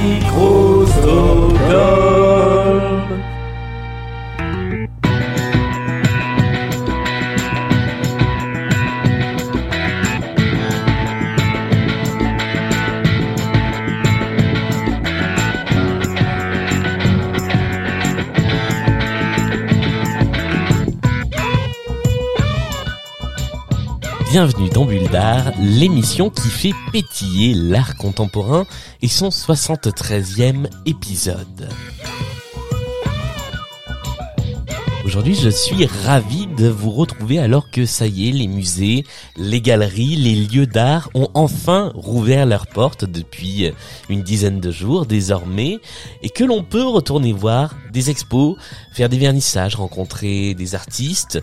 Microsoft. Bienvenue dans Bulle l'émission qui fait pétiller l'art contemporain et son 73e épisode. Aujourd'hui, je suis ravi de vous retrouver alors que ça y est, les musées, les galeries, les lieux d'art ont enfin rouvert leurs portes depuis une dizaine de jours désormais et que l'on peut retourner voir des expos, faire des vernissages, rencontrer des artistes,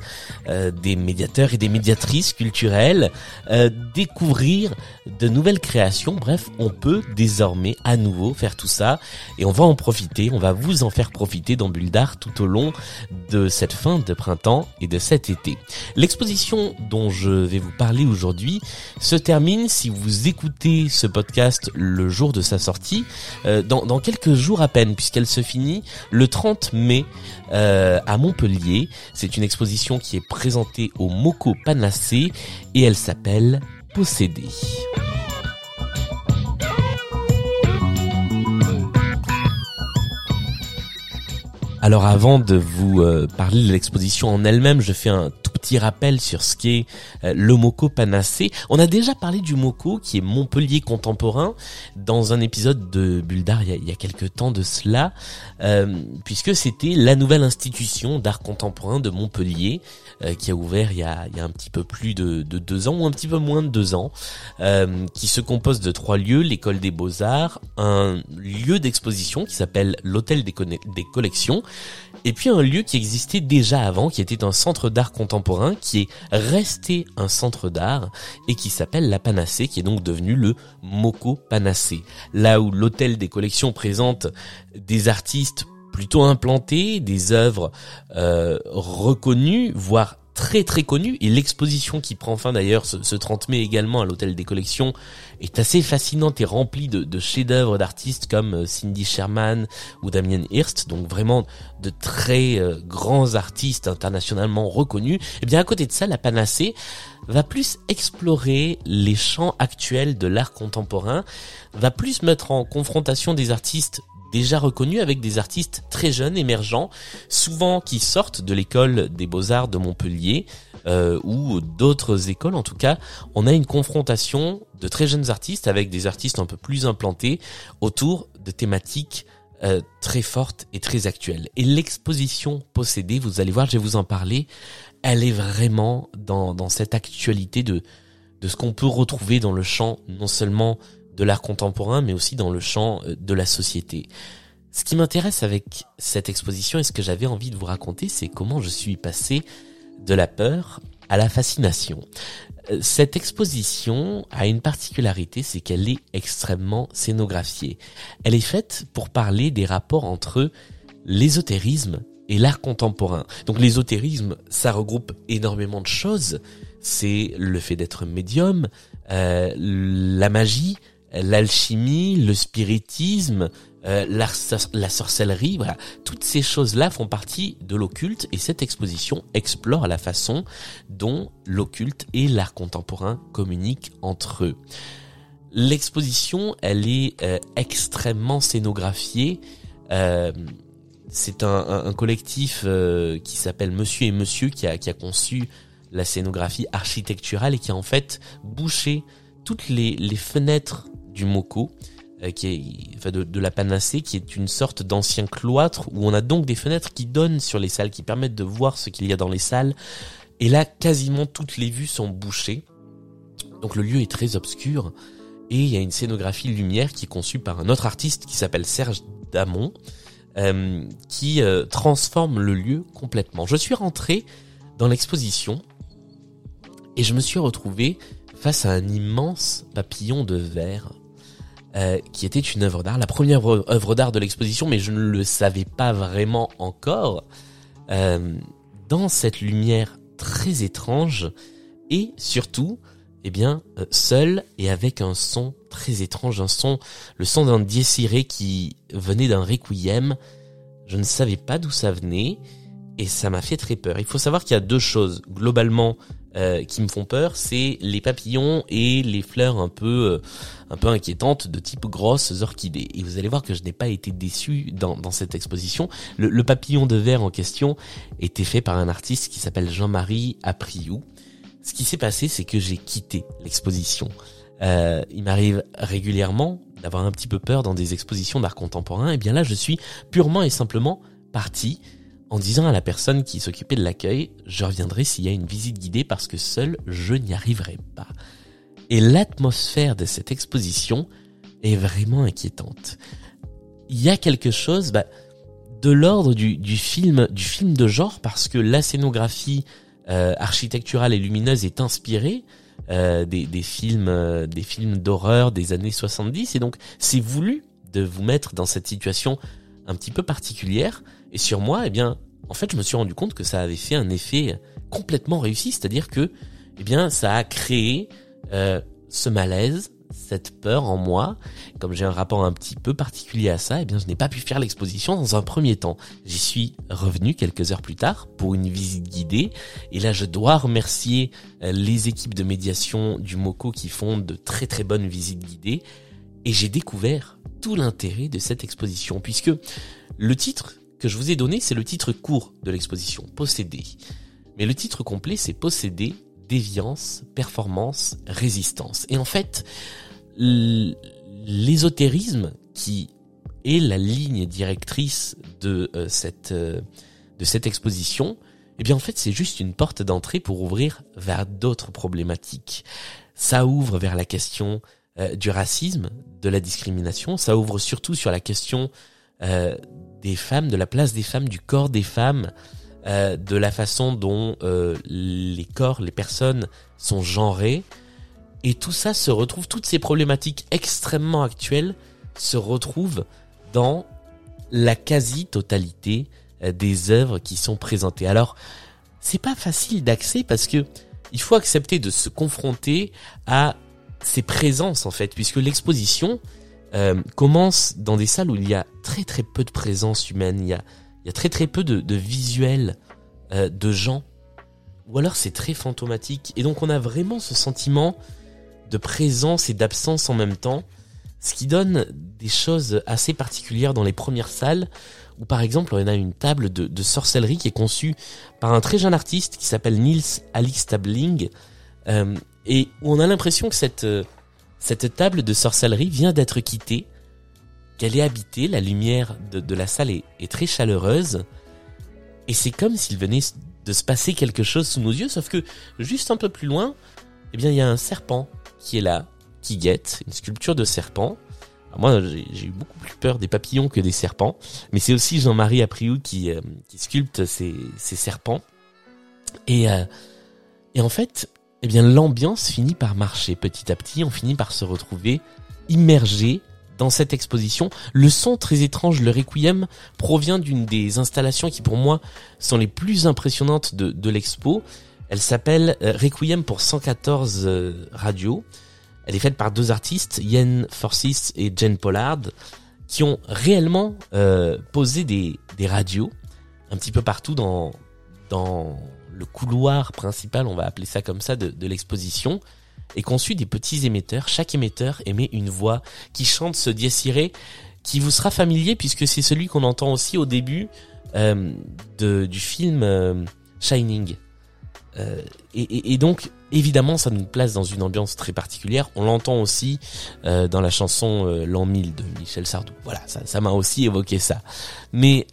euh, des médiateurs et des médiatrices culturelles, euh, découvrir de nouvelles créations. Bref, on peut désormais à nouveau faire tout ça et on va en profiter, on va vous en faire profiter dans Bulle d'Art tout au long de cette fin de printemps et de cet été. L'exposition dont je vais vous parler aujourd'hui se termine si vous écoutez ce podcast le jour de sa sortie, euh, dans, quelques jours à peine, puisqu'elle se finit le 30 mai euh, à Montpellier. C'est une exposition qui est présentée au Moco Panacé et elle s'appelle Posséder. Alors avant de vous euh, parler de l'exposition en elle-même, je fais un tout petit rappel sur ce qu'est euh, le Moco Panacé. On a déjà parlé du Moco qui est Montpellier contemporain dans un épisode de Bulldar il y a, il y a quelques temps de cela, euh, puisque c'était la nouvelle institution d'art contemporain de Montpellier qui a ouvert il y a, il y a un petit peu plus de, de, deux ans ou un petit peu moins de deux ans, qui se compose de trois lieux, l'école des beaux-arts, un lieu d'exposition qui s'appelle l'hôtel des, des collections, et puis un lieu qui existait déjà avant, qui était un centre d'art contemporain, qui est resté un centre d'art et qui s'appelle la Panacée, qui est donc devenu le Moco Panacée. Là où l'hôtel des collections présente des artistes plutôt implantés, des œuvres euh, reconnues, voire très très connu. Et l'exposition qui prend fin d'ailleurs ce, ce 30 mai également à l'hôtel des collections est assez fascinante et remplie de, de chefs-d'œuvre d'artistes comme euh, Cindy Sherman ou Damien Hirst. Donc vraiment de très euh, grands artistes internationalement reconnus. Et bien à côté de ça la panacée va plus explorer les champs actuels de l'art contemporain va plus mettre en confrontation des artistes déjà reconnu avec des artistes très jeunes, émergents, souvent qui sortent de l'école des beaux-arts de Montpellier euh, ou d'autres écoles. En tout cas, on a une confrontation de très jeunes artistes avec des artistes un peu plus implantés autour de thématiques euh, très fortes et très actuelles. Et l'exposition possédée, vous allez voir, je vais vous en parler, elle est vraiment dans, cette actualité de ce qu'on peut retrouver dans le champ non seulement de l'art contemporain, mais aussi dans le champ euh, de la société. Ce qui m'intéresse avec cette exposition et ce que j'avais envie de vous raconter, c'est comment je suis passé de la peur à la fascination. Euh, cette exposition a une particularité, c'est qu'elle est extrêmement scénographiée. Elle est faite pour parler des rapports entre l'ésotérisme et l'art contemporain. Donc l'ésotérisme, ça regroupe énormément de choses. C'est le fait d'être médium, euh, la magie, l'alchimie, le spiritisme, euh, la, sorcellerie, voilà, toutes ces choses-là font partie de l'occulte et cette exposition explore la façon dont l'occulte et l'art contemporain communiquent entre eux. L'exposition, elle est euh, extrêmement scénographiée. Euh, c'est un, collectif euh, qui s'appelle Monsieur et Monsieur qui a, conçu la scénographie architecturale et qui a en fait bouché toutes les fenêtres du Moco, euh, qui est, enfin de, de, la Panacée, qui est une sorte d'ancien cloître où on a donc des fenêtres qui donnent sur les salles, qui permettent de voir ce qu'il y a dans les salles. Et là, quasiment toutes les vues sont bouchées. Donc le lieu est très obscur. Et il y a une scénographie lumière qui est conçue par un autre artiste qui s'appelle Serge Damon, euh, qui euh, transforme le lieu complètement. Je suis rentré dans l'exposition et je me suis retrouvé face à un immense papillon de verre euh, qui était une œuvre d'art, la première œuvre d'art de l'exposition, mais je ne le savais pas vraiment encore. Euh, dans cette lumière très étrange et surtout eh bien, euh, seul et avec un son très étrange, un son, le son d'un diésiré qui venait d'un requiem. Je ne savais pas d'où ça venait et ça m'a fait très peur. Il faut savoir qu'il y a deux choses globalement euh, qui me font peur, c'est les papillons et les fleurs un peu euh, un peu inquiétantes de type grosses orchidées. Et vous allez voir que je n'ai pas été déçu dans, dans cette exposition. Le, le, papillon de verre en question était fait par un artiste qui s'appelle Jean-Marie Apriou. Ce qui s'est passé, c'est que j'ai quitté l'exposition. Euh, il m'arrive régulièrement d'avoir un petit peu peur dans des expositions d'art contemporain. Et bien là, je suis purement et simplement parti en disant à la personne qui s'occupait de l'accueil, je reviendrai s'il y a une visite guidée parce que seul je n'y arriverai pas. Et l'atmosphère de cette exposition est vraiment inquiétante. Il y a quelque chose bah, de l'ordre du, du, film, du film de genre parce que la scénographie euh, architecturale et lumineuse est inspirée euh, des, des, films, euh, des films d'horreur des années 70 et donc c'est voulu de vous mettre dans cette situation un petit peu particulière. Et sur moi, eh bien, en fait, je me suis rendu compte que ça avait fait un effet complètement réussi, c'est-à-dire que, eh bien, ça a créé euh, ce malaise, cette peur en moi. Comme j'ai un rapport un petit peu particulier à ça, eh bien, je n'ai pas pu faire l'exposition dans un premier temps. J'y suis revenu quelques heures plus tard pour une visite guidée. Et là, je dois remercier euh, les équipes de médiation du MOCO qui font de très très bonnes visites guidées. Et j'ai découvert tout l'intérêt de cette exposition, puisque le titre que je vous ai donné, c'est le titre court de l'exposition, Posséder. Mais le titre complet, c'est Posséder, déviance, performance, résistance. Et en fait, l'ésotérisme qui est la ligne directrice de euh, cette euh, de cette exposition, eh bien en fait c'est juste une porte d'entrée pour ouvrir vers d'autres problématiques. Ça ouvre vers la question euh, du racisme, de la discrimination. Ça ouvre surtout sur la question des femmes, de la place des femmes, du corps des femmes, euh, de la façon dont les corps, les personnes sont genrées. Et tout ça se retrouve, toutes ces problématiques extrêmement actuelles se retrouvent dans la quasi-totalité des œuvres qui sont présentées. Alors, c'est pas facile d'accès parce que il faut accepter de se confronter à ses présences en fait, puisque l'exposition euh, commence dans des salles où il y a très très peu de présence humaine, il y a, très très peu de, visuels euh, de gens, ou alors c'est très fantomatique, et donc on a vraiment ce sentiment de présence et d'absence en même temps, ce qui donne des choses assez particulières dans les premières salles, où par exemple on a une table de, sorcellerie qui est conçue par un très jeune artiste qui s'appelle Niels Alix Tabling, euh, et où on a l'impression que cette, cette table de sorcellerie vient d'être quittée, qu'elle est habitée, la lumière de, la salle est, très chaleureuse, et c'est comme s'il venait de se passer quelque chose sous nos yeux, sauf que juste un peu plus loin, eh bien il y a un serpent qui est là, qui guette, une sculpture de serpent. moi j'ai eu beaucoup plus peur des papillons que des serpents, mais c'est aussi Jean-Marie Apriou qui, euh, sculpte ces, ces serpents. Et, euh, et en fait, eh bien l'ambiance finit par marcher petit à petit, on finit par se retrouver immergé dans cette exposition. Le son très étrange, le Requiem, provient d'une des installations qui pour moi sont les plus impressionnantes de, l'expo. Elle s'appelle euh, Requiem pour 114 euh, radios. Elle est faite par deux artistes, Yen Forsyth et Jen Pollard, qui ont réellement euh, posé des, des radios un petit peu partout dans, dans le couloir principal, on va appeler ça comme ça, de, de l'exposition, est conçu des petits émetteurs. Chaque émetteur émet une voix qui chante ce diaciré qui vous sera familier puisque c'est celui qu'on entend aussi au début euh, de, du film euh, Shining. Euh, et, et, donc, évidemment, ça nous place dans une ambiance très particulière. On l'entend aussi euh, dans la chanson euh, L'an 1000 de Michel Sardou. Voilà, ça m'a aussi évoqué ça. Mais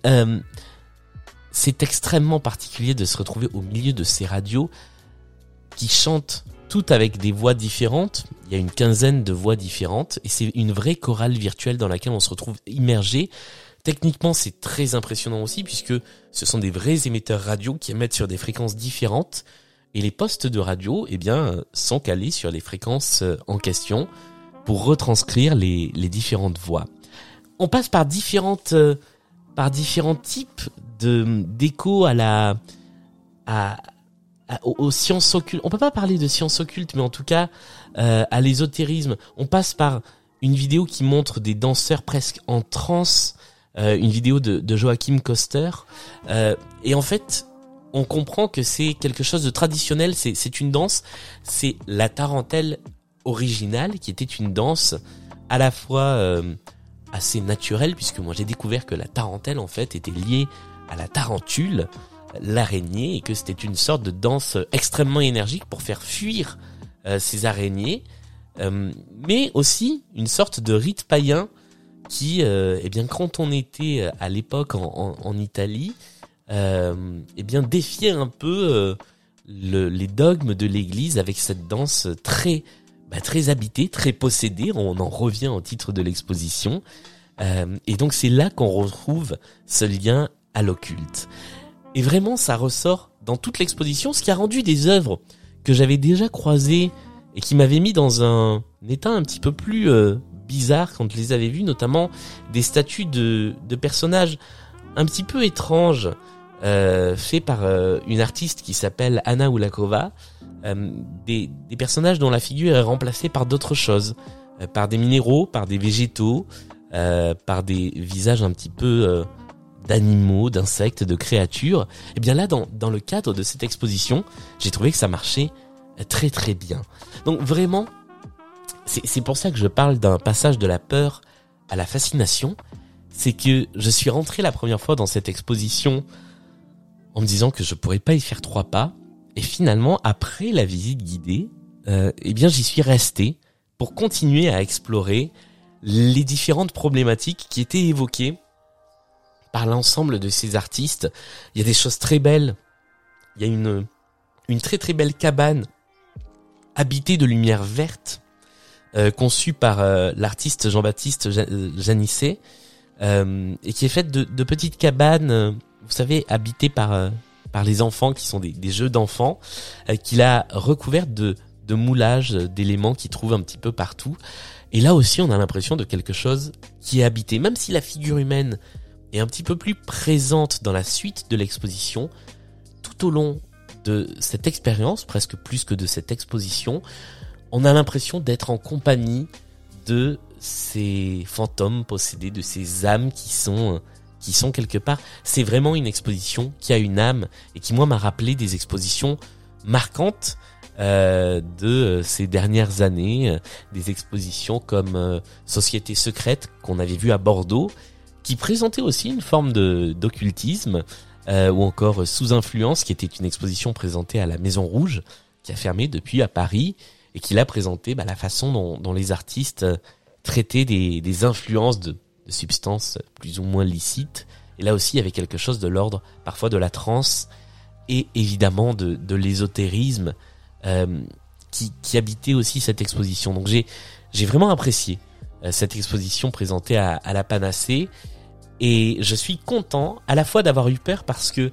c'est extrêmement particulier de se retrouver au milieu de ces radios qui chantent toutes avec des voix différentes. Il y a une quinzaine de voix différentes et c'est une vraie chorale virtuelle dans laquelle on se retrouve immergé. Techniquement, c'est très impressionnant aussi puisque ce sont des vrais émetteurs radio qui émettent sur des fréquences différentes et les postes de radio, eh bien, sont calés sur les fréquences euh, en question pour retranscrire les, les différentes voix. On passe par différentes, euh, par différents types de d'écho à la à, aux, sciences occultes. On peut pas parler de sciences occultes, mais en tout cas à l'ésotérisme. On passe par une vidéo qui montre des danseurs presque en transe, une vidéo de, Joachim Koster. et en fait, on comprend que c'est quelque chose de traditionnel, c'est une danse, c'est la tarentelle originale qui était une danse à la fois euh, assez naturelle puisque moi j'ai découvert que la tarentelle en fait était liée à la tarentule, l'araignée et que c'était une sorte de danse extrêmement énergique pour faire fuir euh, ces araignées, euh, mais aussi une sorte de rite païen qui, eh bien, quand on était à l'époque en, Italie, euh, eh bien défier un peu euh, le, les dogmes de l'Église avec cette danse très bah, très habitée, très possédée. On en revient au titre de l'exposition. Euh, et donc c'est là qu'on retrouve ce lien à l'occulte. Et vraiment, ça ressort dans toute l'exposition, ce qui a rendu des œuvres que j'avais déjà croisées et qui m'avaient mis dans un état un petit peu plus euh, bizarre quand je les avais vues, notamment des statues de, de personnages un petit peu étranges, euh, fait par euh, une artiste qui s'appelle Anna Ulakova, euh, des, des, personnages dont la figure est remplacée par d'autres choses, euh, par des minéraux, par des végétaux, par des visages un petit peu d'animaux, d'insectes, de créatures. Et eh bien là, dans, dans le cadre de cette exposition, j'ai trouvé que ça marchait très très bien. Donc vraiment, c'est pour ça que je parle d'un passage de la peur à la fascination. C'est que je suis rentré la première fois dans cette exposition en me disant que je pourrais pas y faire trois pas. Et finalement, après la visite guidée, euh, eh bien, j'y suis resté pour continuer à explorer les différentes problématiques qui étaient évoquées par l'ensemble de ces artistes. Il y a des choses très belles. Il y a une, une très très belle cabane habitée de lumière verte, euh, conçue par euh, l'artiste Jean-Baptiste Janissé, euh, et qui est faite de, de petites cabanes vous savez, habité par euh, par les enfants qui sont des, des jeux d'enfants, euh, qu'il a recouvert de de moulages, d'éléments qu'il trouve un petit peu partout. Et là aussi, on a l'impression de quelque chose qui est habité, même si la figure humaine est un petit peu plus présente dans la suite de l'exposition, tout au long de cette expérience, presque plus que de cette exposition, on a l'impression d'être en compagnie de ces fantômes possédés, de ces âmes qui sont qui sont quelque part. C'est vraiment une exposition qui a une âme et qui moi m'a rappelé des expositions marquantes euh, de euh, ces dernières années, euh, des expositions comme Société secrète qu'on avait vu à Bordeaux, qui présentait aussi une forme de d'occultisme, ou encore Sous influence, qui était une exposition présentée à la Maison Rouge, qui a fermé depuis à Paris et qui l'a présenté bah, la façon dont, les artistes traitaient des, influences de substances plus ou moins licites. Et là aussi, il y avait quelque chose de l'ordre parfois de la transe et évidemment de, de l'ésotérisme euh, qui, qui habitait aussi cette exposition. Donc j'ai j'ai vraiment apprécié euh, cette exposition présentée à, la Panacée et je suis content à la fois d'avoir eu peur parce que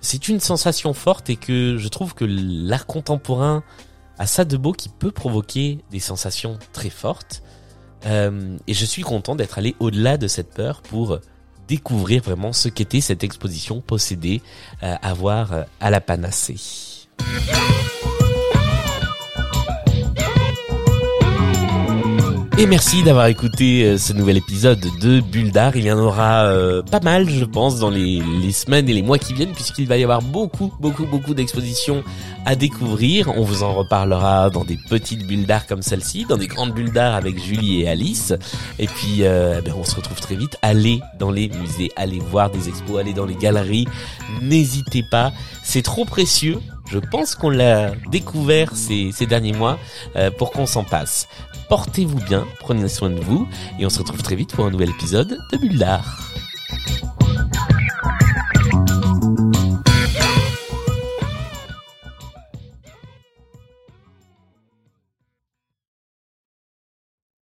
c'est une sensation forte et que je trouve que l'art contemporain a ça de beau qui peut provoquer des sensations très fortes. Euh, et je suis content d'être allé au-delà de cette peur pour découvrir vraiment ce qu'était cette exposition possédée euh, à voir euh, à la panacée. Et merci d'avoir écouté euh, ce nouvel épisode de Bulle d'Art. Il y en aura euh, pas mal, je pense, dans les, semaines et les mois qui viennent, puisqu'il va y avoir beaucoup, beaucoup, beaucoup d'expositions à découvrir. On vous en reparlera dans des petites bulles comme celle-ci, dans des grandes bulles avec Julie et Alice. Et puis, euh, eh ben, on se retrouve très vite. Allez dans les musées, allez voir des expos, allez dans les galeries. N'hésitez pas, c'est trop précieux. Je pense qu'on l'a découvert ces, derniers mois pour qu'on s'en passe. Portez-vous bien, prenez soin de vous, et on se retrouve très vite pour un nouvel épisode de Bulle